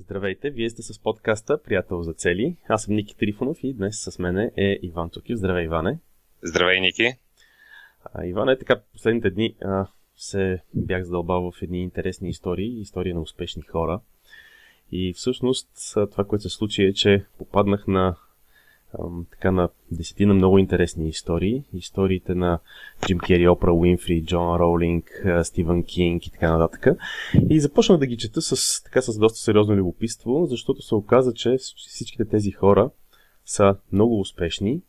Здравейте, вие сте с подкаста Приятел за цели. Аз съм Ники Трифонов и днес с мене е Иван Цукив. Здравей, Иване. Здравей, Ники. А, Иване, така последните дни а, се бях задълбал в едни интересни истории, истории на успешни хора. И всъщност това, което се случи е, че попаднах на така на десетина много интересни истории. Историите на Джим Кери, Опра Уинфри, Джон Роулинг, Стивън Кинг и така нататък. И започнах да ги чета с, така, с доста сериозно любопитство, защото се оказа, че всичките тези хора са много успешни.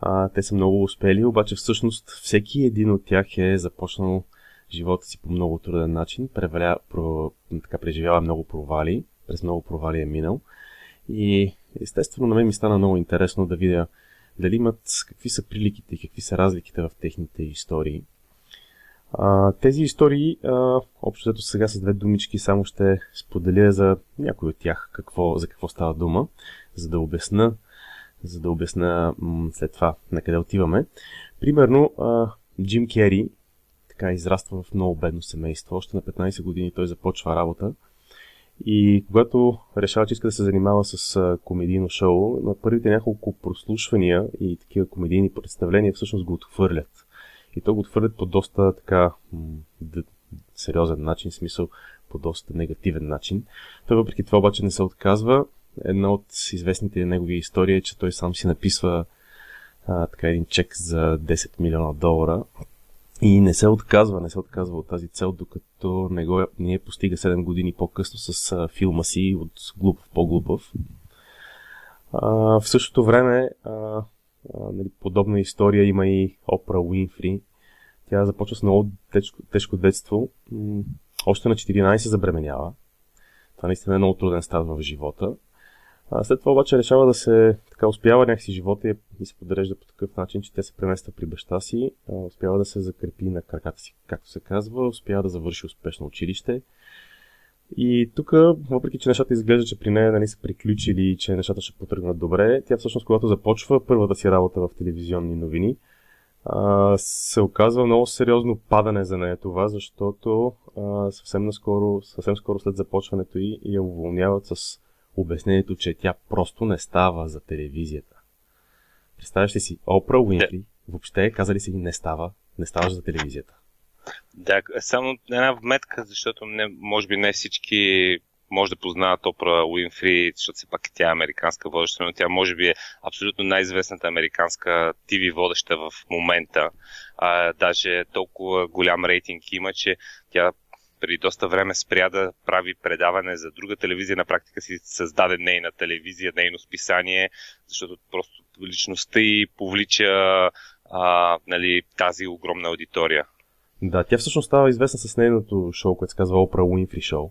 А, те са много успели, обаче всъщност всеки един от тях е започнал живота си по много труден начин, преваля, про, така, преживява много провали, през много провали е минал. И естествено на мен ми стана много интересно да видя дали имат какви са приликите и какви са разликите в техните истории. А, тези истории, а, общо взето сега с две думички, само ще споделя за някой от тях какво, за какво става дума, за да обясна, за да обясна м- след това на къде отиваме. Примерно, а, Джим Кери така израства в много бедно семейство. Още на 15 години той започва работа и когато решава, че иска да се занимава с комедийно шоу, на първите няколко прослушвания и такива комедийни представления всъщност го отхвърлят. И то го отхвърлят по доста така м- сериозен начин, смисъл по доста негативен начин. Той въпреки това обаче не се отказва. Една от известните негови истории е, че той сам си написва а, така един чек за 10 милиона долара и не се отказва, не се отказва от тази цел, докато не, го, не постига 7 години по-късно с а, филма си от глупав по-глупав. А, в същото време, а, а, нали, подобна история има и Опра Уинфри. Тя започва с много тежко, тежко детство. Още на 14 забременява. Това наистина е много труден старт в живота. А след това обаче решава да се така успява някакси живота и, се подрежда по такъв начин, че те се премества при баща си, а, успява да се закрепи на краката си, както се казва, успява да завърши успешно училище. И тук, въпреки че нещата изглежда, че при нея нали, са приключили и че нещата ще потръгнат добре, тя всъщност, когато започва първата си работа в телевизионни новини, а, се оказва много сериозно падане за нея това, защото а, съвсем, наскоро, съвсем скоро след започването й я уволняват с обяснението, че тя просто не става за телевизията. Представяш ли си, Опра Уинфри, въобще казали си не става, не ставаш за телевизията. Да, само една вметка, защото не, може би не всички може да познават Опра Уинфри, защото все пак тя е американска водеща, но тя може би е абсолютно най-известната американска ТВ водеща в момента. А, даже толкова голям рейтинг има, че тя преди доста време спря да прави предаване за друга телевизия, на практика си създаде нейна телевизия, нейно списание, защото просто личността и повлича а, нали, тази огромна аудитория. Да, тя всъщност става известна с нейното шоу, което се казва Oprah Winfrey Show.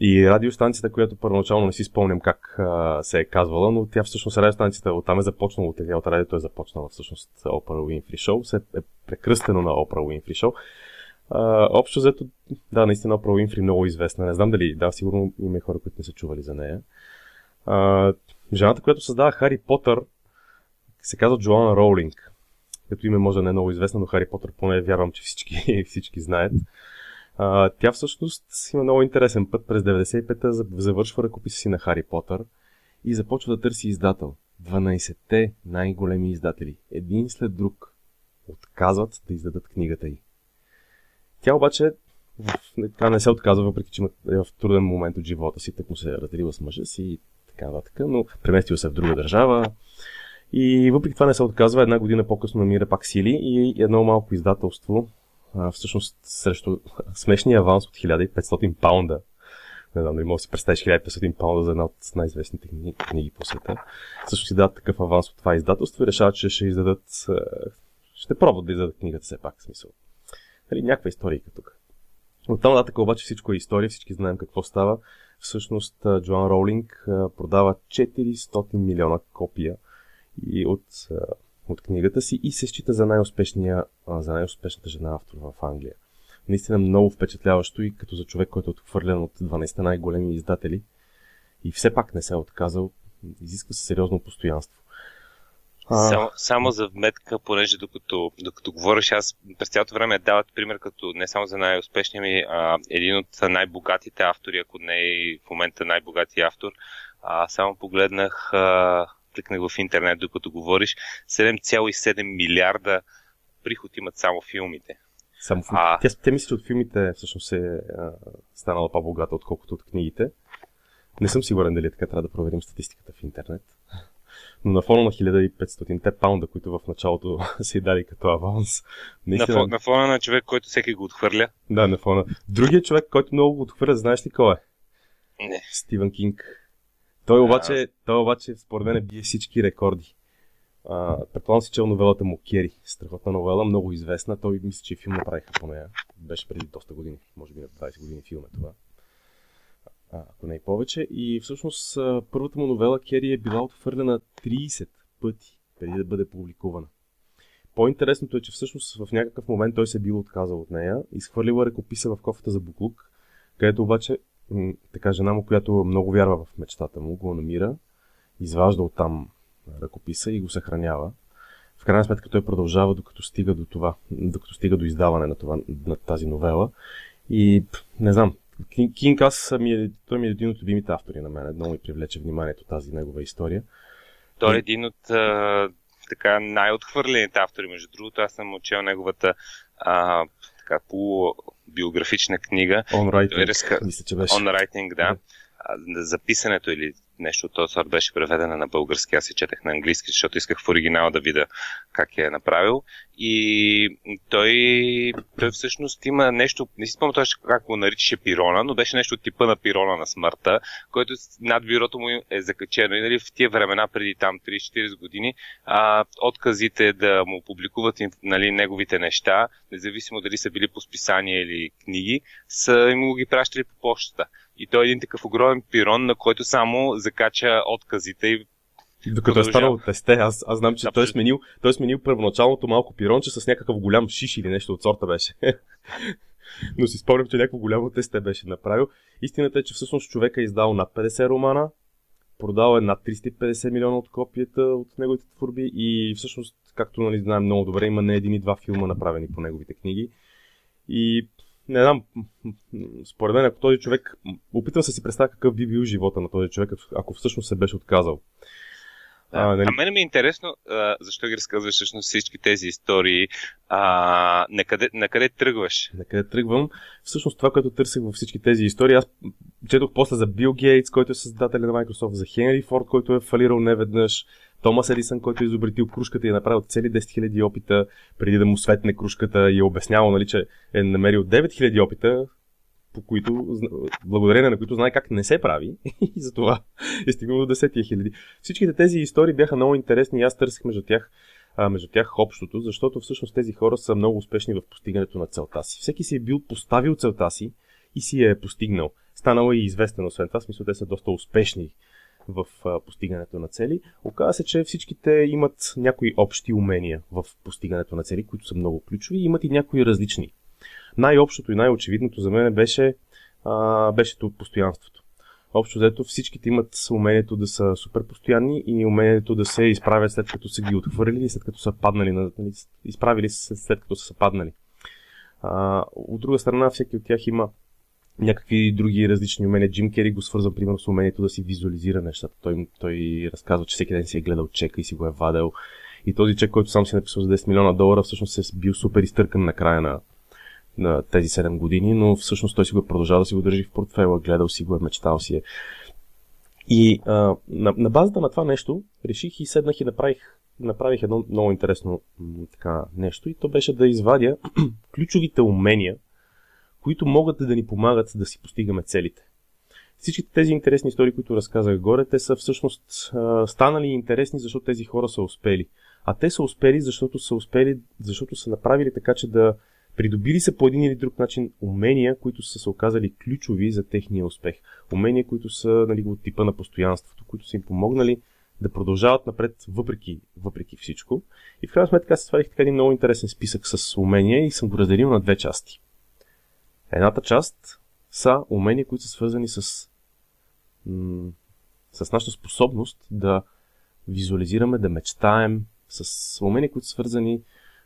И радиостанцията, която първоначално не си спомням как а, се е казвала, но тя всъщност радиостанцията оттам е започнала, тя от радиото е започнала всъщност Oprah Winfrey Show, се е прекръстено на Oprah Winfrey Show. Общо взето, да, наистина Про Уинфри много известна. Не знам дали, да, сигурно има хора, които не са чували за нея. А, жената, която създава Хари Потър, се казва Джоана Роулинг. Като име може да не е много известна, но Хари Потър поне вярвам, че всички, всички знаят. А, тя всъщност има много интересен път. През 95-та завършва ръкописа си на Хари Потър и започва да търси издател. 12-те най-големи издатели, един след друг, отказват да издадат книгата й. Тя обаче така не се отказва, въпреки че е в труден момент от живота си, так му се е разделила с мъжа си и така нататък, но преместил се в друга държава. И въпреки това не се отказва, една година по-късно намира пак сили и едно малко издателство, всъщност срещу смешния аванс от 1500 паунда, не знам дали може да си представиш 1500 паунда за една от най-известните книги, книги по света. Също си дадат такъв аванс от това издателство и решават, че ще издадат, ще пробват да издадат книгата все пак, в смисъл. Нали, някаква история тук. От там нататък обаче всичко е история, всички знаем какво става. Всъщност Джоан Роулинг продава 400 милиона копия и от, от книгата си и се счита за, най-успешния, за най-успешната жена автор в Англия. Наистина много впечатляващо и като за човек, който е отхвърлен от 12 най-големи издатели и все пак не се е отказал, изисква се сериозно постоянство. А... Само, само за вметка, понеже докато, докато говориш, аз през цялото време дават пример като не само за най-успешния ми, а един от най-богатите автори, ако не е в момента най-богатия автор. А, само погледнах, а, кликнах в интернет, докато говориш, 7,7 милиарда приход имат само филмите. Само а... Тя мисли, че от филмите всъщност е а, станала по-богата, отколкото от книгите. Не съм сигурен дали е така, трябва да проверим статистиката в интернет. Но на фона на 1500-те паунда, които в началото се дали като аванс. Наистина... На, фона, на фона на човек, който всеки го отхвърля. Да, на фона. Другият човек, който много го отхвърля, знаеш ли кой е? Не. Стивен Кинг. Той обаче, а... той обаче според мен бие всички рекорди. предполагам си, чел новелата му Кери. Страхотна новела, много известна. Той мисля, че филм направиха по нея. Беше преди доста години. Може би на 20 години филм е това ако не и повече. И всъщност първата му новела Кери е била отхвърлена 30 пъти преди да бъде публикувана. По-интересното е, че всъщност в някакъв момент той се е бил отказал от нея, изхвърлила ръкописа в кофата за буклук, където обаче така жена му, която много вярва в мечтата му, го намира, изважда оттам ръкописа и го съхранява. В крайна сметка той продължава докато стига до това, докато стига до издаване на, това, на тази новела. И не знам, Кинг аз ми е, той ми е един от любимите автори на мен. Много ми привлече вниманието тази негова история. Той е един от а, така най-отхвърлените автори. Между другото, аз съм учил неговата а, така полубиографична книга. On Writing, разка... мисля, че беше. On Writing, да. да. Записането или нещо от този сорт беше преведена на български, аз се четах на английски, защото исках в оригинал да видя как е направил. И той, той всъщност има нещо, не си спомням точно как го наричаше пирона, но беше нещо от типа на пирона на смъртта, който над бюрото му е закачено. И нали, в тия времена, преди там 30-40 години, а, отказите да му публикуват нали, неговите неща, независимо дали са били по списания или книги, са им го ги пращали по почтата. И той е един такъв огромен пирон, на който само закача отказите и докато е станал тесте, аз, аз знам, че да, той, е сменил, той е сменил първоначалното малко пиронче с някакъв голям шиш или нещо от сорта беше. Но си спомням, че някакво голямо тесте беше направил. Истината е, че всъщност човека е издал над 50 романа, продал е над 350 милиона от копията от неговите творби и всъщност, както нали, знаем много добре, има не един и два филма направени по неговите книги. И не знам, според мен, ако този човек, опитвам се си представя какъв би бил живота на този човек, ако всъщност се беше отказал. Да. А, нали... а мен ми е интересно, а, защо ги разказваш всъщност всички тези истории, а, на, къде, на къде тръгваш? На къде тръгвам? Всъщност това, което търсих във всички тези истории, аз четох после за Бил Гейтс, който е създател на Microsoft, за Хенри Форд, който е фалирал неведнъж, Томас Едисън, който е изобретил кружката и е направил цели 10 000 опита преди да му светне кружката и е обяснявал, нали, че е намерил 9 000 опита, по които, благодарение на които знае как не се прави и затова е стигнал до 10 000. Всичките тези истории бяха много интересни и аз търсих между тях а, между тях общото, защото всъщност тези хора са много успешни в постигането на целта си. Всеки си е бил поставил целта си и си е постигнал. Станало е и известен, освен това, смисъл те са доста успешни в постигането на цели. Оказва се, че всичките имат някои общи умения в постигането на цели, които са много ключови и имат и някои различни. Най-общото и най-очевидното за мен беше, а, беше постоянството. Общо взето всичките имат умението да са супер постоянни и умението да се изправят след като са ги отхвърлили, след като са паднали, на, нали, изправили се след като са паднали. А, от друга страна, всеки от тях има някакви други различни умения. Джим Кери го свързва, примерно, с умението да си визуализира нещата. Той, той разказва, че всеки ден си е гледал чека и си го е вадел. И този чек, който сам си е написал за 10 милиона долара, всъщност е бил супер изтъркан на края на, на тези 7 години, но всъщност той си го е продължава да си го държи в портфела, гледал си го е, мечтал си е. И а, на, на базата на това нещо реших и седнах и направих, направих едно много интересно така, нещо и то беше да извадя ключовите умения, които могат да ни помагат да си постигаме целите. Всичките тези интересни истории, които разказах горе, те са всъщност станали интересни, защото тези хора са успели. А те са успели, защото са успели, защото са направили така, че да придобили са по един или друг начин умения, които са се оказали ключови за техния успех. Умения, които са нали, от типа на постоянството, които са им помогнали да продължават напред въпреки, въпреки всичко. И в крайна сметка се свалих така един много интересен списък с умения и съм го разделил на две части. Едната част са умения, които са свързани с, с нашата способност да визуализираме, да мечтаем с умения, които са свързани,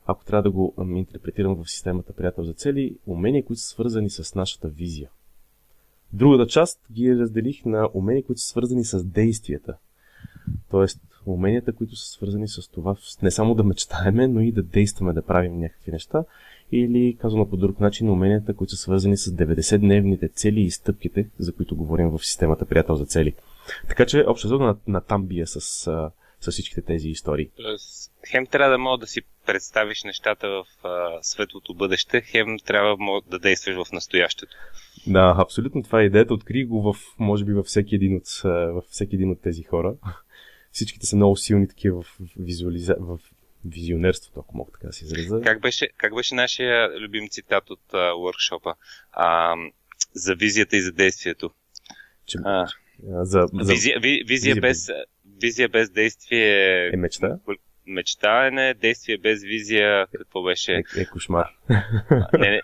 ако трябва да го интерпретирам в системата приятел за цели, умения, които са свързани с нашата визия. Другата част ги разделих на умения, които са свързани с действията. Тоест, уменията, които са свързани с това не само да мечтаеме, но и да действаме, да правим някакви неща. Или, казано по друг начин, уменията, които са свързани с 90-дневните цели и стъпките, за които говорим в системата Приятел за цели. Така че, общо на, на там бия с, с всичките тези истории. Тоест, хем трябва да мога да си представиш нещата в а, светлото бъдеще, хем трябва да действаш в настоящето. Да, абсолютно това е идеята. Откри го в, може би, във всеки един от, във всеки един от тези хора. Всичките са много силни такива в, визуализа... в визионерството, ако мога така да се изразя. Как беше, как беше нашия любим цитат от uh, А, за визията и за действието? Че, а, за, за... Визия, ви, визия, без, визия без действие е мечта? Мечтаене, действие без визия, какво беше? Е, е кошмар. не, не,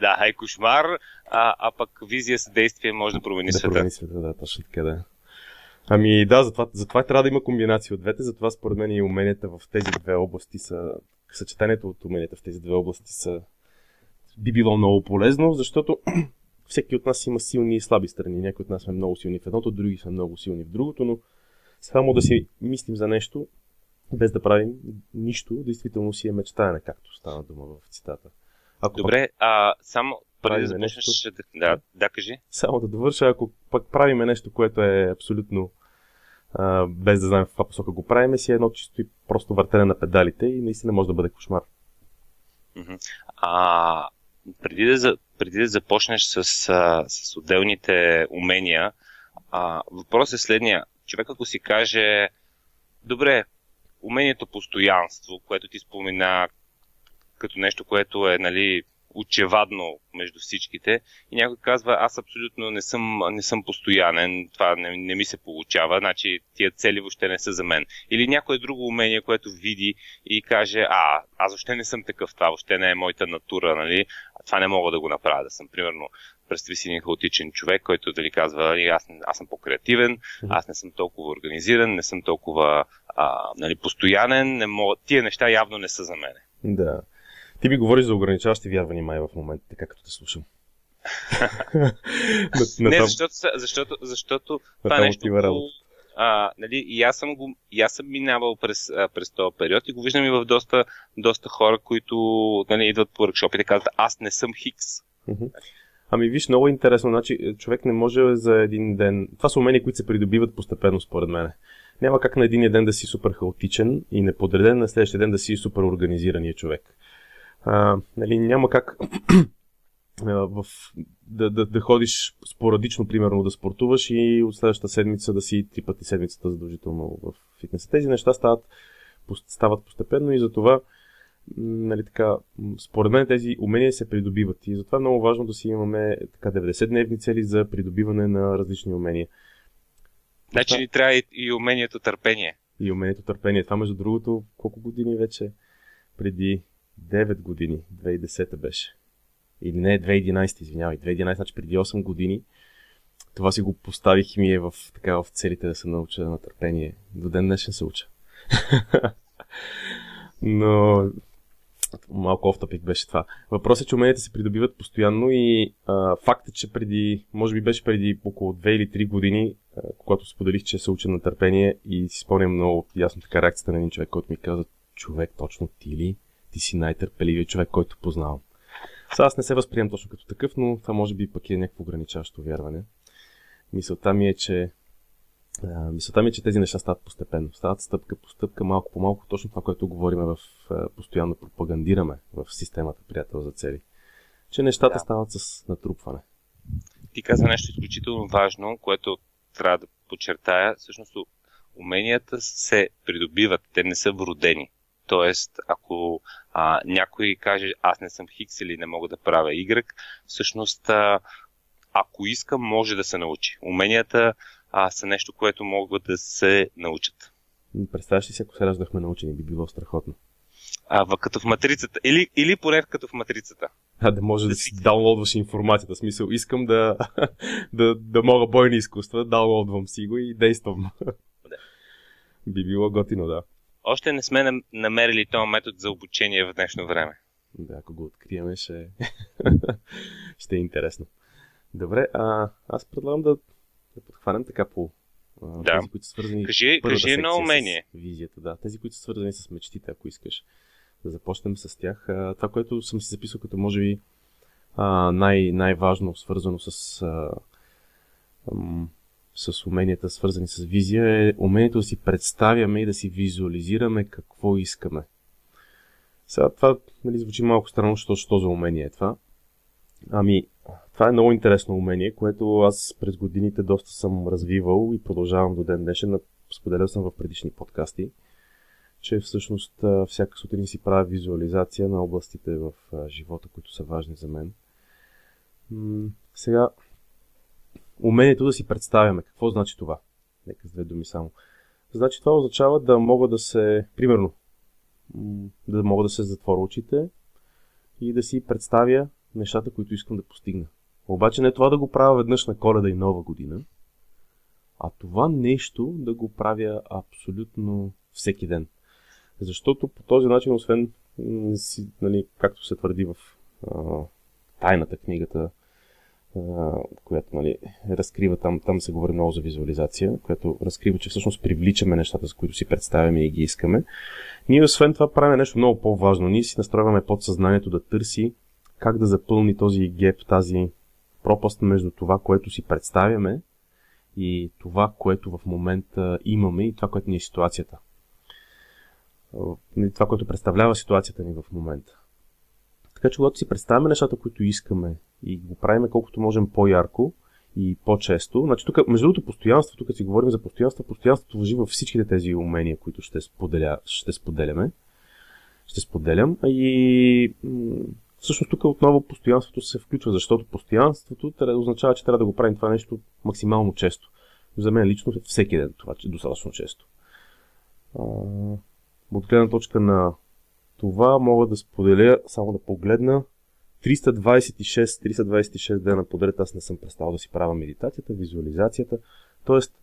да, е кошмар, а, а пък визия с действие може да промени да света. Промени света, да, точно така, да. Ами да, затова, затова трябва да има комбинация от двете, затова според мен и уменията в тези две области са, съчетанието от уменията в тези две области са, би било много полезно, защото всеки от нас има силни и слаби страни. Някои от нас сме много силни в едното, други са много силни в другото, но само да си мислим за нещо, без да правим нищо, действително си е мечтаене, както стана дума в цитата. Ако Добре, а само преди да започнеш, нещо, да, да, кажи. Само да довърша, ако пък правиме нещо, което е абсолютно без да знаем в каква посока го правиме, си е едно чисто и просто въртене на педалите и наистина може да бъде кошмар. А, преди, да, преди да започнеш с, с отделните умения, а, въпрос е следния. Човек ако си каже, добре, умението постоянство, което ти спомена като нещо, което е нали, очевадно между всичките. И някой казва, аз абсолютно не съм, не съм постоянен, това не, не ми се получава, значи тия цели въобще не са за мен. Или някое друго умение, което види и каже, а, аз въобще не съм такъв, това въобще не е моята натура, нали? това не мога да го направя, да съм, примерно, представи си един хаотичен човек, който да ви казва, аз, аз съм по-креативен, аз не съм толкова организиран, не съм толкова а, нали, постоянен, не мога... тия неща явно не са за мене. Да. Ти ми говориш за ограничаващи вярвания май в момента, така като те слушам. на, не, защото, защото, защото това нещо... А, нали, и, аз съм го, и аз съм минавал през, а, през този период и го виждам и в доста, доста хора, които нали, идват по workshop и казват, аз не съм хикс. Ами виж, много интересно. Значи, човек не може за един ден. Това са умения, които се придобиват постепенно, според мен. Няма как на един ден да си супер хаотичен и неподреден, на следващия ден да си супер организирания човек а, нали, няма как в, да, да, да ходиш спорадично, примерно да спортуваш и от следващата седмица да си три пъти седмицата задължително в фитнес. Тези неща стават, стават постепенно и затова нали, така, според мен тези умения се придобиват и затова е много важно да си имаме така 90-дневни цели за придобиване на различни умения. Значи ни трябва и, и умението търпение. И умението търпение. Това между другото колко години вече преди 9 години, 2010 беше. Или не, 2011, извинявай, 2011, значи преди 8 години. Това си го поставих и ми е в, така, в целите да се науча на търпение. До ден днешен се уча. Но малко офтопик беше това. Въпросът е, че уменията се придобиват постоянно и а, факт е, че преди, може би беше преди около 2 или 3 години, а, когато споделих, че се уча на търпение и си спомням много ясно така реакцията на един човек, който ми каза, човек, точно ти ли? Ти си най-търпеливият човек, който познавам. Сега аз не се възприемам точно като такъв, но това може би пък е някакво ограничаващо вярване. Мисълта ми е, че а, мисълта ми е, че тези неща стават постепенно. Стават стъпка по стъпка, малко по малко, точно това, което говорим в постоянно пропагандираме в системата приятел за цели. Че нещата да. стават с натрупване. Ти каза нещо изключително важно, което трябва да подчертая. Всъщност уменията се придобиват, те не са вродени. Тоест, ако а, някой каже, аз не съм Хикс или не мога да правя Y, всъщност, а, ако иска, може да се научи. Уменията а, са нещо, което могат да се научат. Представяш ли си, ако се раждахме научени, би било страхотно. А, като в матрицата. Или, или поне като в матрицата. А, да може да, да си даунлодваш информацията. В смисъл, искам да, да, да мога бойни изкуства, даунлодвам си го и действам. Да. би било готино, да. Още не сме намерили този метод за обучение в днешно време. Да, ако го откриеме, ще, ще е интересно. Добре, а, аз предлагам да, да подхванем така по да. тези, които са свързани кажи, кажи на умение. с визията. Да, тези, които са свързани с мечтите, ако искаш да започнем с тях. А, това, което съм си записал като може би а, най- най-важно, свързано с, а, ам, с уменията, свързани с визия, е умението да си представяме и да си визуализираме какво искаме. Сега това нали, звучи малко странно, що, що за умение е това. Ами, това е много интересно умение, което аз през годините доста съм развивал и продължавам до ден днешен. Споделял съм в предишни подкасти, че всъщност всяка сутрин си правя визуализация на областите в живота, които са важни за мен. Сега, умението да си представяме. Какво значи това? Нека с две думи само. Значи това означава да мога да се, примерно, да мога да се затворя очите и да си представя нещата, които искам да постигна. Обаче не това да го правя веднъж на коледа и нова година, а това нещо да го правя абсолютно всеки ден. Защото по този начин, освен, нали, както се твърди в а, тайната книгата, която нали, разкрива там, там се говори много за визуализация, която разкрива, че всъщност привличаме нещата, за които си представяме и ги искаме. Ние освен това правим нещо много по-важно. Ние си настройваме подсъзнанието да търси как да запълни този геп, тази пропаст между това, което си представяме и това, което в момента имаме и това, което ни е ситуацията. Това, което представлява ситуацията ни в момента. Така че, когато си представяме нещата, които искаме и го правим колкото можем по-ярко и по-често, значи тук, между другото, постоянството, тук си говорим за постоянство, постоянството въжи във всичките тези умения, които ще, споделя, ще споделяме. Ще споделям. И Всъщност тук отново постоянството се включва, защото постоянството означава, че трябва да го правим това нещо максимално често. За мен лично всеки ден това е достатъчно често. от гледна точка на това мога да споделя, само да погледна. 326, 326 дена подред аз не съм престал да си правя медитацията, визуализацията. Тоест,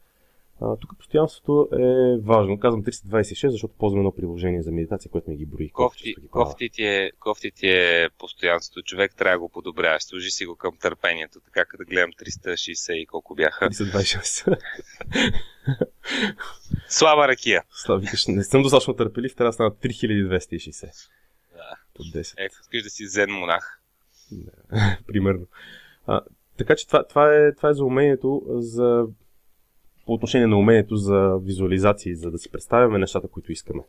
а, тук постоянството е важно. Казвам 326, защото ползвам едно приложение за медитация, което ми ги брои. Кофти, кофти, ти е, кофти ти е постоянството. Човек трябва да го подобряваш. Служи си го към търпението. Така като да гледам 360 и колко бяха. 326. Слаба ракия. Слава, викаш, не съм достатъчно търпелив, трябва да стана 3260. Да. По 10. Е, искаш да си зен монах. Да, примерно. А, така че това, това, е, това е за умението за по отношение на умението за визуализации, за да си представяме нещата, които искаме.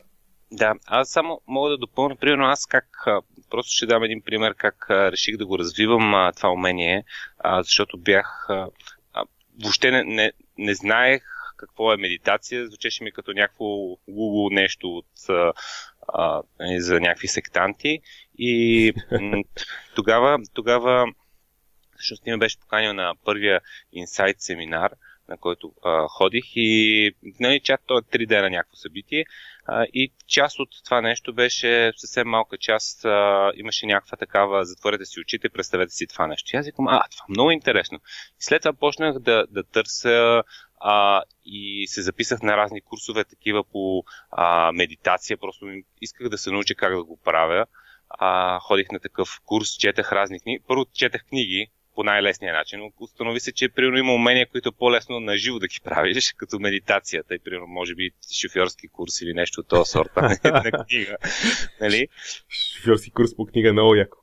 Да, аз само мога да допълня, примерно аз как, просто ще дам един пример как реших да го развивам това умение, защото бях, въобще не, не, не знаех какво е медитация, звучеше ми като някакво Google нещо от, а, нали, за някакви сектанти. И тогава, тогава всъщност ти ме беше поканил на първия инсайт семинар – на който а, ходих и нали, чак то е три дена някакво събитие а, и част от това нещо беше съвсем малка част, а, имаше някаква такава, затворете си очите, представете си това нещо. И аз викам, а, това е много интересно. И след това почнах да, да търся а, и се записах на разни курсове, такива по а, медитация, просто исках да се науча как да го правя. А, ходих на такъв курс, четах разни книги. Първо четах книги, по най-лесния начин. Установи се, че примерно има умения, които е по-лесно на живо да ги правиш, като медитацията и примерно може би шофьорски курс или нещо от този сорта на книга. Нали? Шофьорски курс по книга много яко.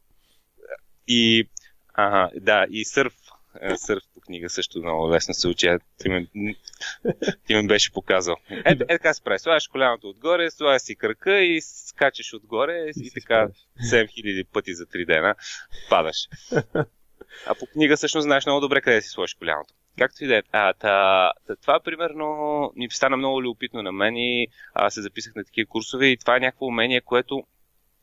И, ага, да, и сърф, е, сърф по книга също много лесно се учи. Ти ме, ти ме беше показал. Е, е, така се прави. Слагаш коляното отгоре, слагаш си кръка и скачаш отгоре и, и така 7000 пъти за 3 дена падаш. А по книга всъщност знаеш много добре къде си сложиш коляното. Както и да е. Та, та, това примерно ми стана много любопитно на мен и аз се записах на такива курсове и това е някакво умение, което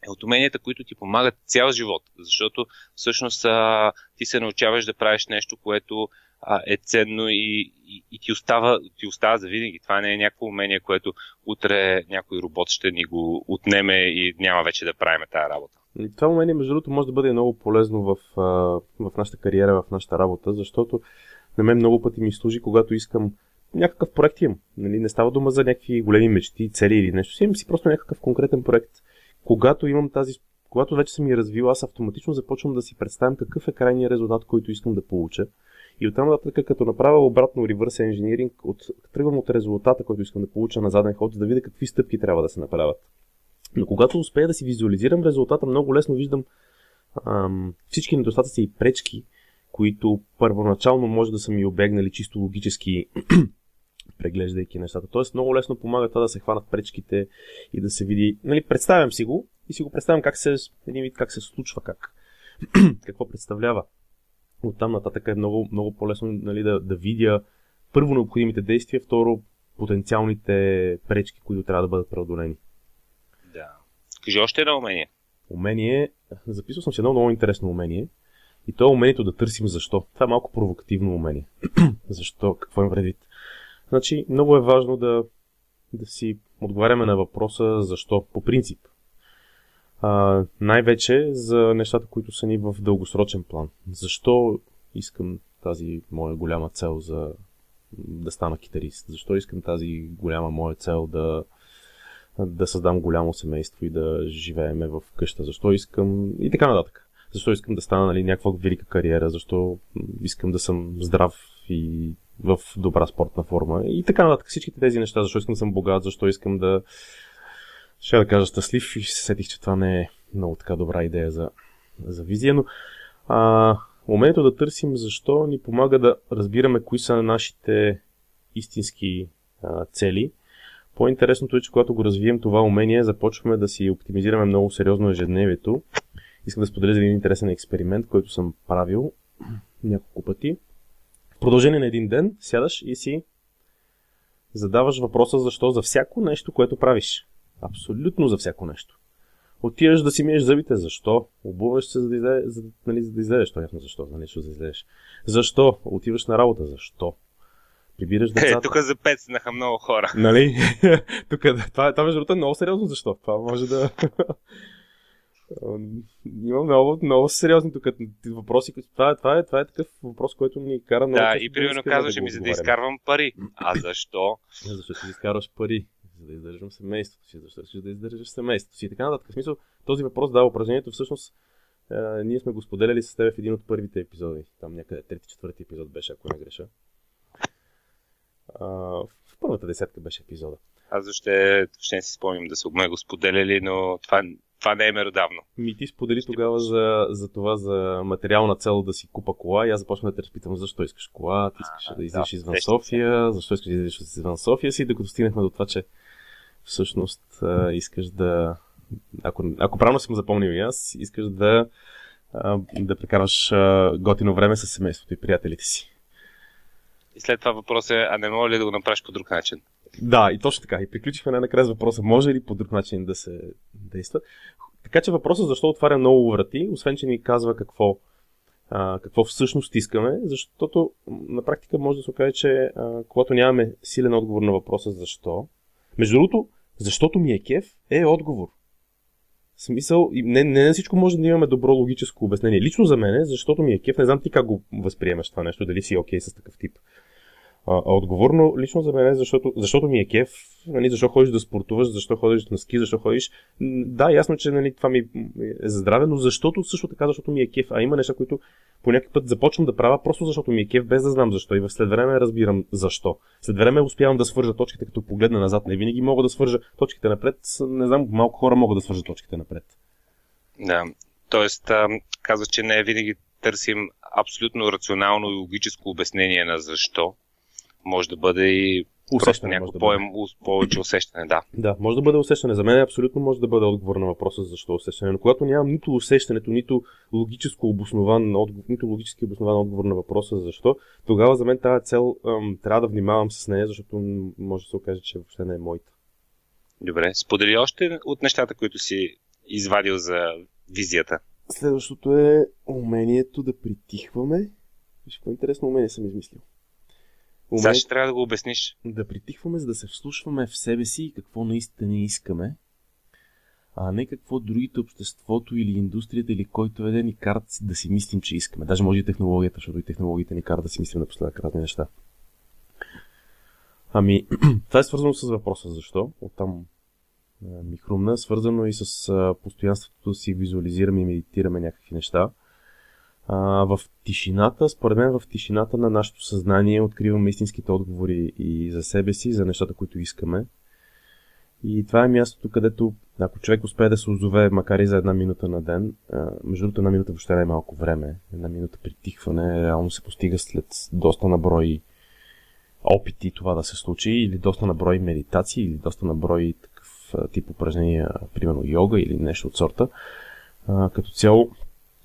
е от уменията, които ти помагат цял живот. Защото всъщност а, ти се научаваш да правиш нещо, което а, е ценно и, и, и ти, остава, ти остава за винаги. Това не е някакво умение, което утре някой робот ще ни го отнеме и няма вече да правим тази работа. Това умение, между другото, може да бъде много полезно в, в нашата кариера, в нашата работа, защото на мен много пъти ми служи, когато искам някакъв проект имам. Нали, не става дума за някакви големи мечти, цели или нещо си, имам си просто някакъв конкретен проект. Когато имам тази когато вече съм я развил, аз автоматично започвам да си представям какъв е крайният резултат, който искам да получа. И оттам нататък, като направя обратно ревърс engineering, от, тръгвам от резултата, който искам да получа на заден ход, за да видя какви стъпки трябва да се направят. Но когато успея да си визуализирам резултата, много лесно виждам ам, всички недостатъци и пречки, които първоначално може да са ми обегнали чисто логически преглеждайки нещата. Тоест много лесно помага това да се хванат пречките и да се види. Нали, представям си го и си го представям как се, един вид как се случва, как, какво представлява. От там нататък е много, много по-лесно нали, да, да видя първо необходимите действия, второ потенциалните пречки, които трябва да бъдат преодолени. Кажи още едно умение. Умение, записал съм си едно много интересно умение. И то е умението да търсим защо. Това е малко провокативно умение. защо? Какво им предвид? Значи, много е важно да, да си отговаряме на въпроса защо по принцип. А, най-вече за нещата, които са ни в дългосрочен план. Защо искам тази моя голяма цел за да стана китарист? Защо искам тази голяма моя цел да, да създам голямо семейство и да живееме в къща? Защо искам и така нататък. Защо искам да стана нали, някаква велика кариера? Защо искам да съм здрав и в добра спортна форма? И така нататък. Всичките тези неща. Защо искам да съм богат? Защо искам да ще да кажа щастлив и се сетих, че това не е много така добра идея за, за визия, но а, умението да търсим защо ни помага да разбираме кои са нашите истински а, цели. По-интересното е, че когато го развием това умение, започваме да си оптимизираме много сериозно ежедневието. Искам да споделя за един интересен експеримент, който съм правил няколко пъти. В продължение на един ден сядаш и си задаваш въпроса защо за всяко нещо, което правиш. Абсолютно за всяко нещо. Отиваш да си миеш зъбите. Защо? Обуваш се, за да, излезеш, за, нали, за да излезеш. То ясно защо, нали, за да излезеш. Защо? Отиваш на работа. Защо? Прибираш е, децата. Е, тук за пет снаха много хора. Нали? тук, това, това между другото е много сериозно. Защо? Това може да... Има много, много сериозни тук въпроси. Това, това, е, това е такъв въпрос, който ни кара много. Да, и примерно казваш да ми, за да изкарвам пари. А защо? Защо ти изкарваш пари? за да издържам семейството си, защо искаш да издържаш семейството си и така нататък. В смисъл, този въпрос дава упражнението всъщност е, ние сме го споделяли с теб в един от първите епизоди. Там някъде трети, четвърти епизод беше, ако не греша. А, в първата десетка беше епизода. Аз ще, ще не си спомням да сме го споделяли, но това, това не е меродавно. Ми ти сподели тогава за, за това, за материална цел да си купа кола и аз започнах да те разпитам защо искаш кола, ти искаш а, да излезеш да, извън София, защо искаш да излезеш извън София си, докато стигнахме до това, че всъщност а, искаш да, ако, ако правилно съм запомнил и аз, искаш да, а, да прекараш а, готино време с семейството и приятелите си. И след това въпрос е, а не мога ли да го направиш по друг начин? Да, и точно така. И приключихме най-накрая с въпроса, може ли по друг начин да се действа. Така че въпросът защо отваря много врати, освен че ни казва какво, а, какво всъщност искаме, защото на практика може да се окаже, че а, когато нямаме силен отговор на въпроса защо, между другото, защото ми е кеф, е отговор. Смисъл, не, не на всичко може да имаме добро логическо обяснение. Лично за мен, защото ми е кеф, не знам ти как го възприемаш това нещо, дали си окей okay с такъв тип а, отговорно лично за мен е, защото, защото ми е кеф, нали, защо ходиш да спортуваш, защо ходиш на ски, защо ходиш. Да, ясно, че нали, това ми е за здраве, но защото също така, защото ми е кеф. А има неща, които по някакъв път започвам да правя просто защото ми е кеф, без да знам защо. И след време разбирам защо. След време успявам да свържа точките, като погледна назад. Не винаги мога да свържа точките напред. Не знам, малко хора могат да свържат точките напред. Да, тоест казва, че не винаги търсим абсолютно рационално и логическо обяснение на защо, може да бъде и усещане, някакво да по- повече усещане, да. Да, може да бъде усещане. За мен абсолютно може да бъде отговор на въпроса защо усещане. Но когато нямам нито усещането, нито логическо обоснован, нито логически обоснован отговор на въпроса защо, тогава за мен тази цел ам, трябва да внимавам с нея, защото може да се окаже, че въобще не е моята. Добре, сподели още от нещата, които си извадил за визията. Следващото е умението да притихваме. Виж, какво интересно умение съм измислил. Умение... Сега ще трябва да го обясниш. Да притихваме, за да се вслушваме в себе си и какво наистина искаме, а не какво другите обществото или индустрията или който е да ни карат да си мислим, че искаме. Даже може и технологията, защото и технологията ни карат да си мислим напоследък разни неща. Ами, това е свързано с въпроса защо. Оттам ми хрумна. Свързано и с постоянството да си визуализираме и медитираме някакви неща. В тишината, според мен в тишината на нашето съзнание откриваме истинските отговори и за себе си, за нещата, които искаме. И това е мястото, където ако човек успее да се озове, макар и за една минута на ден, между другото една минута въобще не е малко време, една минута притихване реално се постига след доста наброй опити това да се случи, или доста наброй медитации, или доста наброй такъв тип упражнения, примерно йога или нещо от сорта. Като цяло,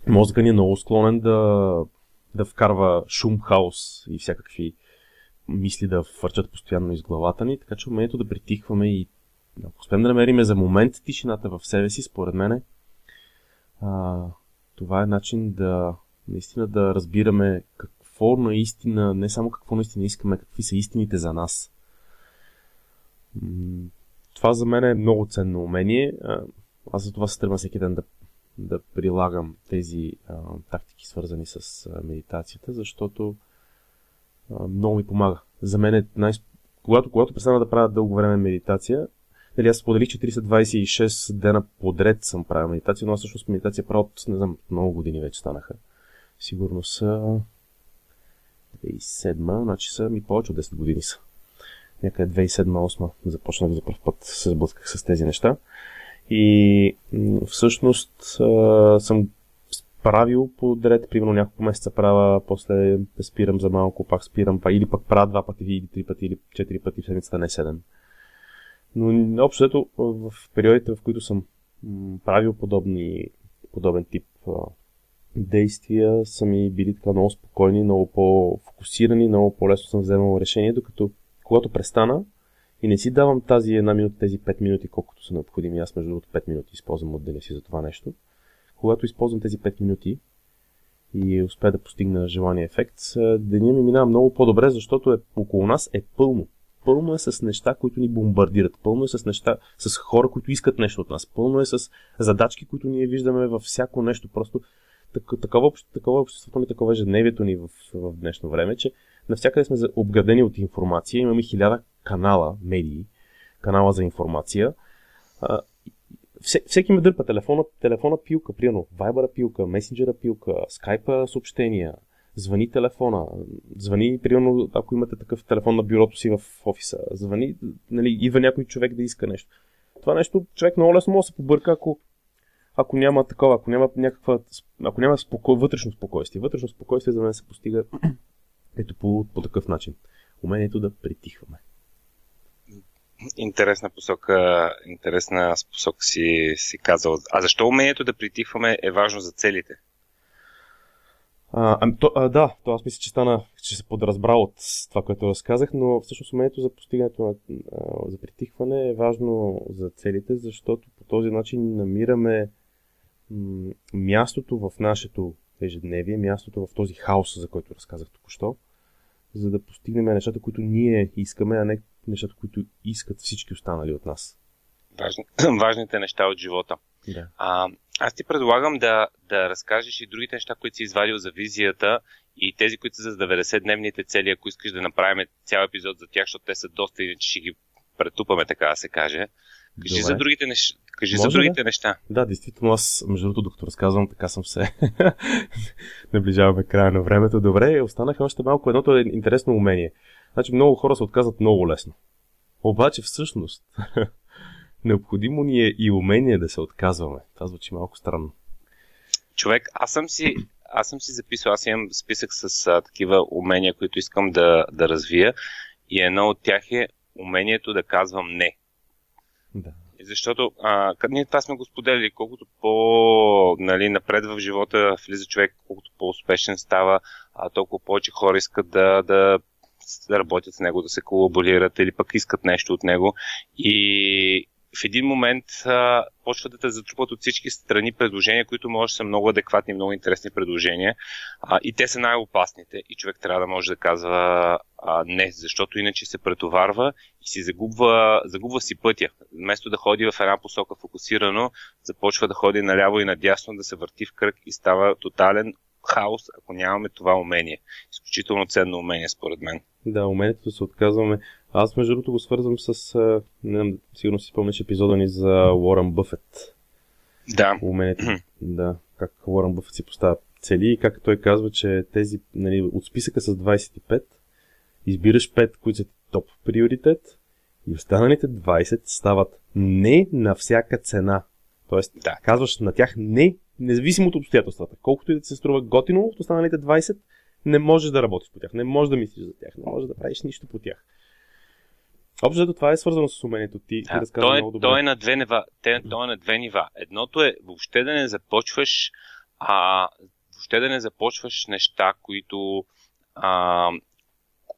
мозъка ни е много склонен да, да вкарва шум, хаос и всякакви мисли да фърчат постоянно из главата ни, така че умението да притихваме и ако успеем да намериме за момент тишината в себе си, според мен, това е начин да наистина да разбираме какво наистина, не само какво наистина искаме, какви са истините за нас. Това за мен е много ценно умение. Аз за това се стремя всеки ден да, да прилагам тези а, тактики, свързани с а, медитацията, защото а, много ми помага. За мен е най- когато, когато престана да правя дълго време медитация, Нали, аз споделих, че 326 дена подред съм правил медитация, но аз всъщност медитация правя от, не знам, много години вече станаха. Сигурно са 2007, значи са ми повече от 10 години са. Някъде 2007-2008 започнах за първ път се сблъсках с тези неща. И всъщност съм правил подред, примерно няколко месеца правя, после спирам за малко, пак спирам, или пък правя два пъти, или три пъти, или четири пъти в седмицата, не седем. Но общо в периодите, в които съм правил подобни, подобен тип действия, са ми били така много спокойни, много по-фокусирани, много по-лесно съм вземал решение, докато когато престана и не си давам тази една минута, тези 5 минути, колкото са необходими, аз между другото 5 минути използвам от деня си за това нещо, когато използвам тези 5 минути и успея да постигна желания ефект, деня ми минава много по-добре, защото е, около нас е пълно. Пълно е с неща, които ни бомбардират, пълно е с неща, с хора, които искат нещо от нас, пълно е с задачки, които ние виждаме във всяко нещо. Просто такова, такова обществото ни, такова ежедневието ни в, в днешно време, че навсякъде сме обградени от информация. Имаме хиляда канала, медии, канала за информация. А, всеки ме дърпа телефона, телефона пилка, примерно, Viber пилка, месенджера пилка, скайпа съобщения, звъни телефона, звъни, примерно, ако имате такъв телефон на бюрото си в офиса, звъни, нали, идва някой човек да иска нещо. Това нещо човек много лесно може да се побърка, ако, ако няма такова, ако няма някаква, ако няма споко... вътрешно спокойствие. Вътрешно спокойствие за мен се постига ето по, по такъв начин. Умението да притихваме. Интересна посока, интересна посока си, си казал. А защо умението да притихваме е важно за целите? А, ами, то, а, да, то аз мисля, че стана, че се подразбра от това, което разказах, но всъщност умението за постигането на, а, за притихване е важно за целите, защото по този начин намираме м- мястото в нашето ежедневие, мястото в този хаос, за който разказах току-що, за да постигнем нещата, които ние искаме, а не нещата, които искат всички останали от нас. Важни, важните неща от живота. Да. А, аз ти предлагам да, да разкажеш и другите неща, които си извадил за визията и тези, които са за 90-дневните цели, ако искаш да направим цял епизод за тях, защото те са доста, иначе ще ги претупаме, така да се каже. Кажи Добре. за другите, неща. Кажи Може за другите да? неща. Да, действително, аз, между другото, докато разказвам, така съм се. Наближаваме края на времето. Добре, останаха още малко. Едното е интересно умение. Значи много хора се отказват много лесно. Обаче всъщност Необходимо ни е и умение да се отказваме. Това звучи малко странно. Човек, аз съм си, аз съм си записал, аз имам списък с а, такива умения, които искам да, да развия и едно от тях е умението да казвам не. Да. Защото а, ние това сме го споделили, колкото по нали, напред в живота влиза човек, колкото по-успешен става, а толкова повече хора искат да, да, да работят с него, да се колаборират или пък искат нещо от него. И в един момент а, почват да те затрупат от всички страни предложения, които може да са много адекватни, много интересни предложения. А, и те са най-опасните. И човек трябва да може да казва а, не, защото иначе се претоварва и си загубва, загубва си пътя. Вместо да ходи в една посока фокусирано, започва да ходи наляво и надясно, да се върти в кръг и става тотален хаос, ако нямаме това умение. Изключително ценно умение, според мен. Да, умението да се отказваме. Аз, между другото, го свързвам с, не знам, сигурно си спомняш епизода ни за Уорън Бъфет. Да. Умението, да, как Уорън Бъфет си поставя цели и как той казва, че тези, нали, от списъка с 25, избираш 5, които са топ приоритет и останалите 20 стават не на всяка цена. Тоест, да. казваш на тях не, независимо от обстоятелствата. Колкото и да се струва готино, от останалите 20 не можеш да работиш по тях, не можеш да мислиш за тях, не можеш да правиш нищо по тях. Общо това е свързано с умението ти. Да, ти той, е, много добре. той, е на две нива, той е на две нива. Едното е въобще да не започваш а, въобще да не започваш неща, които, а,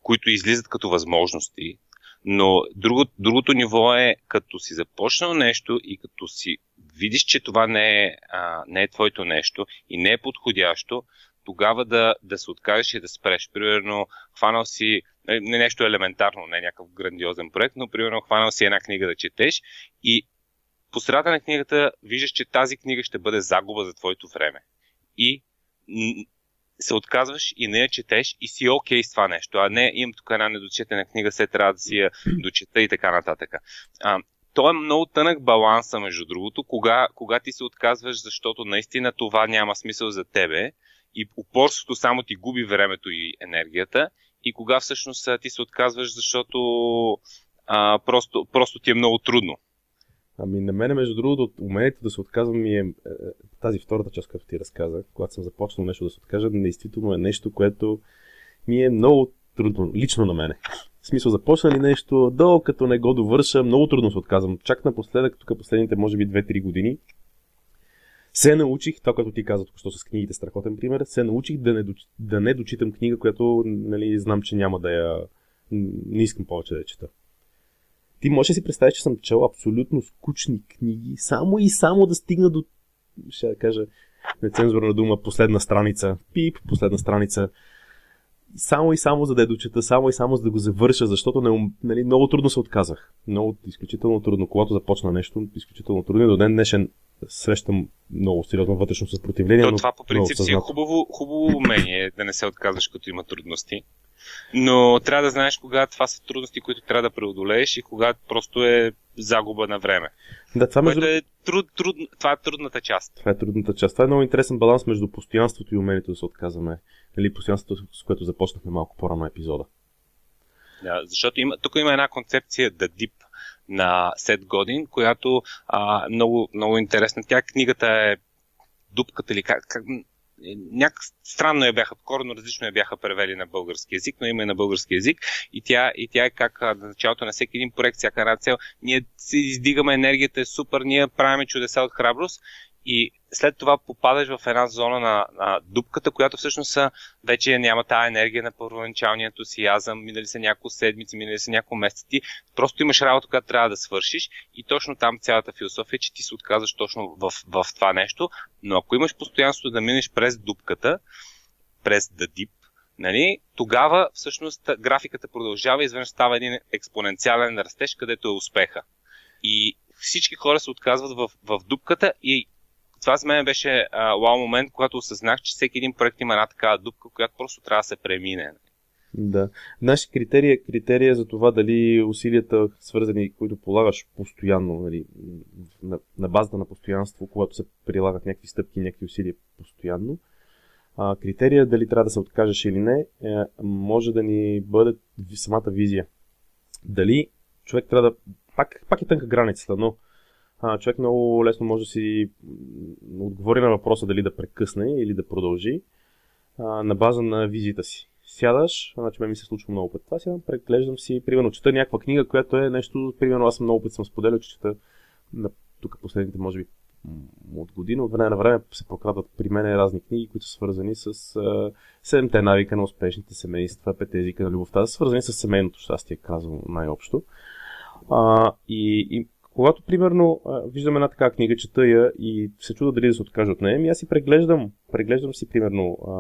които излизат като възможности. Но друго, другото ниво е, като си започнал нещо и като си видиш, че това не е, а, не е твоето нещо и не е подходящо, тогава да, да се откажеш и да спреш. Примерно, хванал си, не нещо елементарно, не някакъв грандиозен проект, но примерно хванал си една книга да четеш и по средата на книгата виждаш, че тази книга ще бъде загуба за твоето време. И се отказваш и не я четеш и си окей okay с това нещо, а не имам тук една недочетена книга, се трябва да си я дочета и така нататък. А, то е много тънък баланса, между другото, кога, кога ти се отказваш, защото наистина това няма смисъл за тебе и упорството само ти губи времето и енергията и кога всъщност ти се отказваш, защото а, просто, просто ти е много трудно. Ами на мен, между другото, умението да се отказвам ми е, е тази втората част, която ти разказа, когато съм започнал нещо да се откажа, действително е нещо, което ми е много трудно, лично на мене. В смисъл, започна ли нещо, като не го довърша, много трудно се отказвам. Чак напоследък, тук последните, може би, 2-3 години, се научих, това, което ти каза току-що с книгите, страхотен пример, се научих да не, да не дочитам книга, която нали, знам, че няма да я... Не искам повече да я чета. Ти можеш да си представиш, че съм чел абсолютно скучни книги, само и само да стигна до, ще да кажа, нецензурна дума, последна страница, пип, последна страница, само и само за да я дочета, само и само за да го завърша, защото не, нали, много трудно се отказах. Много, изключително трудно. Когато започна нещо, изключително трудно. До ден днешен срещам много сериозно вътрешно съпротивление. То, това по принцип си е хубаво, хубаво умение да не се отказваш, като има трудности. Но трябва да знаеш кога това са трудности, които трябва да преодолееш и кога просто е загуба на време. Да, това, между... е труд, труд, това е трудната част. Това е трудната част. Това е много интересен баланс между постоянството и умението да се отказваме. Нали, постоянството, с което започнахме малко по-рано епизода. Да, защото има, тук има една концепция да дип на Сет Годин, която а, много, много интересна. Тя книгата е дупката или как, как е, някак странно я бяха, коренно различно я бяха превели на български язик, но има и на български язик. И тя, и тя е как на началото на всеки един проект, всяка една цел, ние си издигаме енергията, е супер, ние правиме чудеса от храброст и след това попадаш в една зона на, на дупката, която всъщност вече няма тази енергия на първоначалния ентусиазъм, минали са няколко седмици, минали са няколко месеца, ти просто имаш работа, която трябва да свършиш и точно там цялата философия е, че ти се отказваш точно в, в това нещо, но ако имаш постоянство да минеш през дупката, през the deep, нали, тогава всъщност графиката продължава и изведнъж става един експоненциален растеж, където е успеха. И всички хора се отказват в, в дупката и това за мен беше а, вау момент, когато осъзнах, че всеки един проект има една такава дупка, която просто трябва да се премине. Да. Наши критерия, критерия за това дали усилията, свързани, които полагаш постоянно, нали, на, на базата на постоянство, когато се прилагат някакви стъпки, някакви усилия постоянно, а, критерия дали трябва да се откажеш или не, е, може да ни бъде самата визия. Дали човек трябва да. Пак, пак е тънка границата, но а, човек много лесно може да си отговори на въпроса дали да прекъсне или да продължи а, на база на визията си. Сядаш, значи ми се случва много път това, сядам, преглеждам си, примерно чета някаква книга, която е нещо, примерно аз много път съм споделял, че чета на, тук последните, може би, от година, от време на време се прокрадват при мен разни книги, които са свързани с седемте навика на успешните семейства, пете езика на любовта, свързани с семейното щастие, казвам най-общо. А, и, и когато, примерно, виждам една така книга, чета я и се чуда дали да се откажа от нея, ами аз си преглеждам, преглеждам си, примерно, а,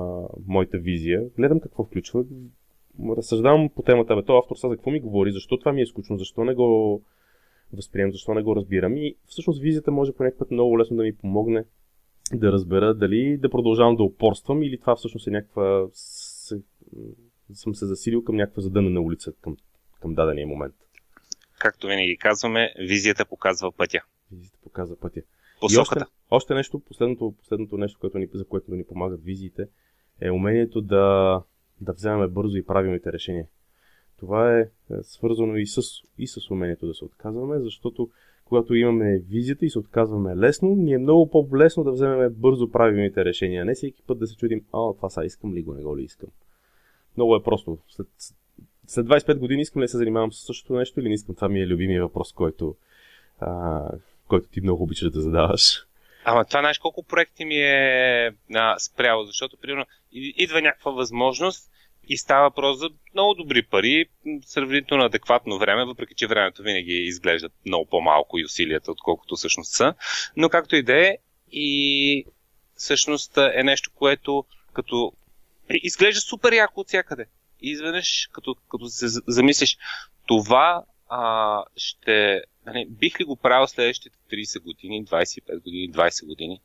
моята визия, гледам какво включва, разсъждавам по темата, бе, то автор сега за какво ми говори, защо това ми е скучно, защо не го възприемам, защо не го разбирам? И всъщност визията може по някакъв път много лесно да ми помогне да разбера дали да продължавам да упорствам или това всъщност е някаква... съм се засилил към някаква задънена улица към, към дадения момент. Както винаги казваме, визията показва пътя. Визията показва пътя. Посоката. И още, още нещо, последното, последното нещо, което ни, за което ни помагат визиите, е умението да, да вземаме бързо и правилните решения. Това е, е свързано и с, и с умението да се отказваме, защото когато имаме визията и се отказваме лесно, ни е много по-лесно да вземем бързо правилните решения. Не всеки път да се чудим, а, това са искам ли го, не го ли искам. Много е просто. След, след 25 години искам ли да се занимавам с същото нещо или не искам? Това ми е любимия въпрос, който, а, който ти много обичаш да задаваш. Ама това знаеш колко проекти ми е а, спряло, защото примерно идва някаква възможност и става въпрос за много добри пари, сравнително адекватно време, въпреки че времето винаги изглежда много по-малко и усилията, отколкото всъщност са. Но както и да е, и всъщност е нещо, което като изглежда супер яко от всякъде. Изведнъж, като, като се замислиш, това а, ще... Нали, бих ли го правил следващите 30 години, 25 години, 20 години?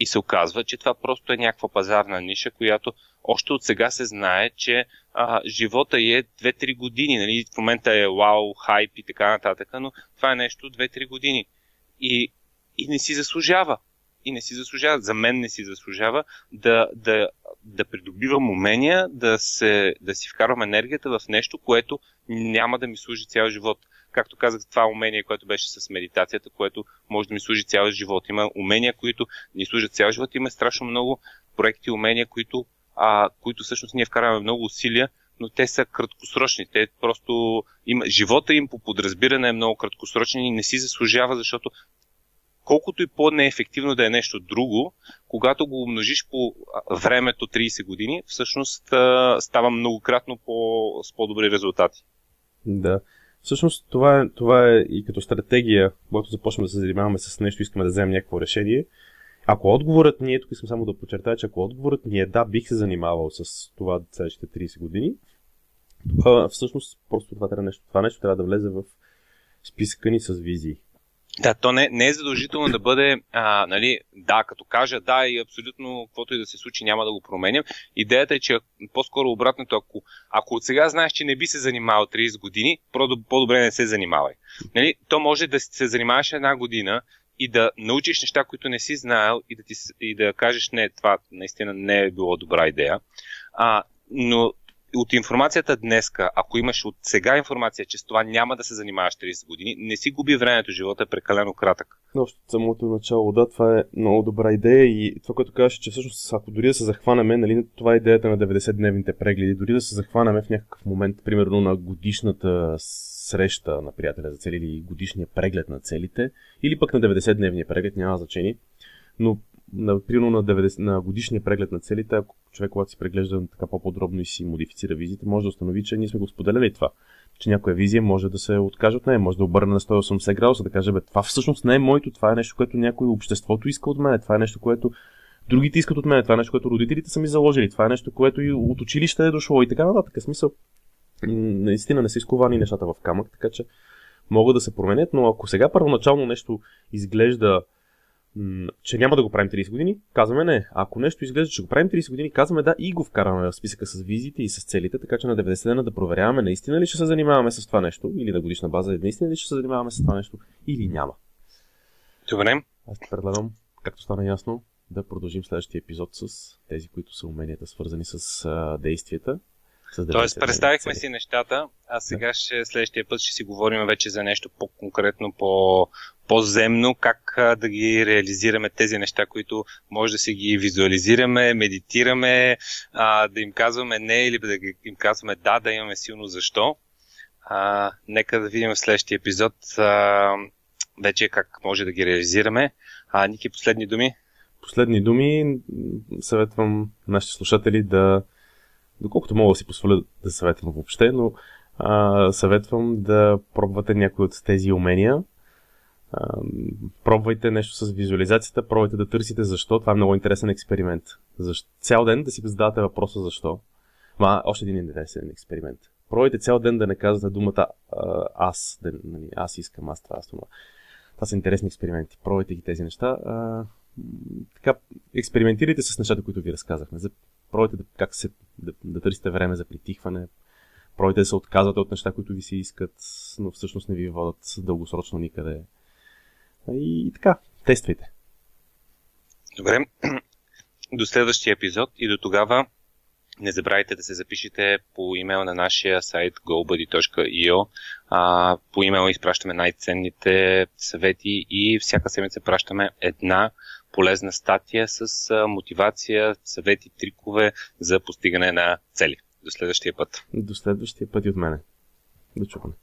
И се оказва, че това просто е някаква пазарна ниша, която още от сега се знае, че а, живота е 2-3 години. Нали? В момента е вау, хайп и така нататък, но това е нещо 2-3 години. И, и не си заслужава. И не си заслужава, за мен не си заслужава да, да, да придобивам умения, да, се, да си вкарвам енергията в нещо, което няма да ми служи цял живот както казах, това умение, което беше с медитацията, което може да ми служи цял живот. Има умения, които ни служат цял живот. Има страшно много проекти, умения, които, а, които всъщност ние вкараме много усилия, но те са краткосрочни. Те просто има, живота им по подразбиране е много краткосрочен и не си заслужава, защото колкото и по-неефективно да е нещо друго, когато го умножиш по времето 30 години, всъщност става многократно по, с по-добри резултати. Да. Всъщност това е, това е и като стратегия, когато започнем да се занимаваме с нещо, искаме да вземем някакво решение. Ако отговорът ни е, тук искам само да подчертая, че ако отговорът ни е да, бих се занимавал с това следващите 30 години, това всъщност просто това, трябва нещо, това нещо трябва да влезе в списъка ни с визии. Да, то не, не е задължително да бъде, а, нали, да, като кажа да и абсолютно каквото и да се случи няма да го променям. Идеята е, че по-скоро обратното, ако, ако от сега знаеш, че не би се занимавал 30 години, по-добре не се занимавай. Нали, то може да се занимаваш една година и да научиш неща, които не си знаел и да, ти, и да кажеш не, това наистина не е било добра идея. А, но от информацията днеска, ако имаш от сега информация, че с това няма да се занимаваш 30 години, не си губи времето, живота е прекалено кратък. Но от самото начало, да, това е много добра идея и това, което казваш, че всъщност ако дори да се захванеме, нали, това е идеята на 90-дневните прегледи, дори да се захванеме в някакъв момент, примерно на годишната среща на приятеля за цели или годишния преглед на целите, или пък на 90-дневния преглед, няма значение, но на, примерно на, 90, на годишния преглед на целите, ако човек, когато си преглежда така по-подробно и си модифицира визите, може да установи, че ние сме го споделяли това. Че някоя визия може да се откаже от нея, може да обърне на 180 градуса, да каже, бе, това всъщност не е моето, това е нещо, което някой обществото иска от мен, това е нещо, което другите искат от мен, това е нещо, което родителите са ми заложили, това е нещо, което и от училище е дошло и така нататък. Смисъл, наистина не са изковани нещата в камък, така че могат да се променят, но ако сега първоначално нещо изглежда че няма да го правим 30 години, казваме не. Ако нещо изглежда, че го правим 30 години, казваме да и го вкараме в списъка с визите и с целите, така че на 90 дена да проверяваме наистина ли ще се занимаваме с това нещо, или на годишна база наистина ли ще се занимаваме с това нещо, или няма. Добре. Аз ти предлагам, както стана ясно, да продължим следващия епизод с тези, които са уменията свързани с а, действията Тоест, представихме си нещата, а сега ще, следващия път ще си говорим вече за нещо по-конкретно, по, по-земно, как да ги реализираме тези неща, които може да си ги визуализираме, медитираме, да им казваме не или да им казваме да, да имаме силно защо. Нека да видим в следващия епизод вече как може да ги реализираме. Ники, последни думи? Последни думи съветвам нашите слушатели да доколкото мога да си позволя да съветвам въобще, но а, съветвам да пробвате някои от тези умения. Пробвайте нещо с визуализацията, пробвайте да търсите защо. Това е много интересен експеримент. Защо? Цял ден да си задавате въпроса защо. Ма, още един интересен експеримент. Пробвайте цял ден да не казвате думата аз. Да, нали, аз искам, аз това, аз това. Това са интересни експерименти. Пробвайте ги тези неща. А, така, експериментирайте с нещата, които ви разказахме. За, пробайте да, как се, да, да търсите време за притихване, пробайте да се отказвате от неща, които ви се искат, но всъщност не ви водят дългосрочно никъде. И, и така, тествайте. Добре, до следващия епизод и до тогава не забравяйте да се запишете по имейл на нашия сайт gobuddy.io. А, по имейл изпращаме най-ценните съвети и всяка седмица пращаме една полезна статия с мотивация, съвети, трикове за постигане на цели. До следващия път. До следващия път и от мене. До чуване.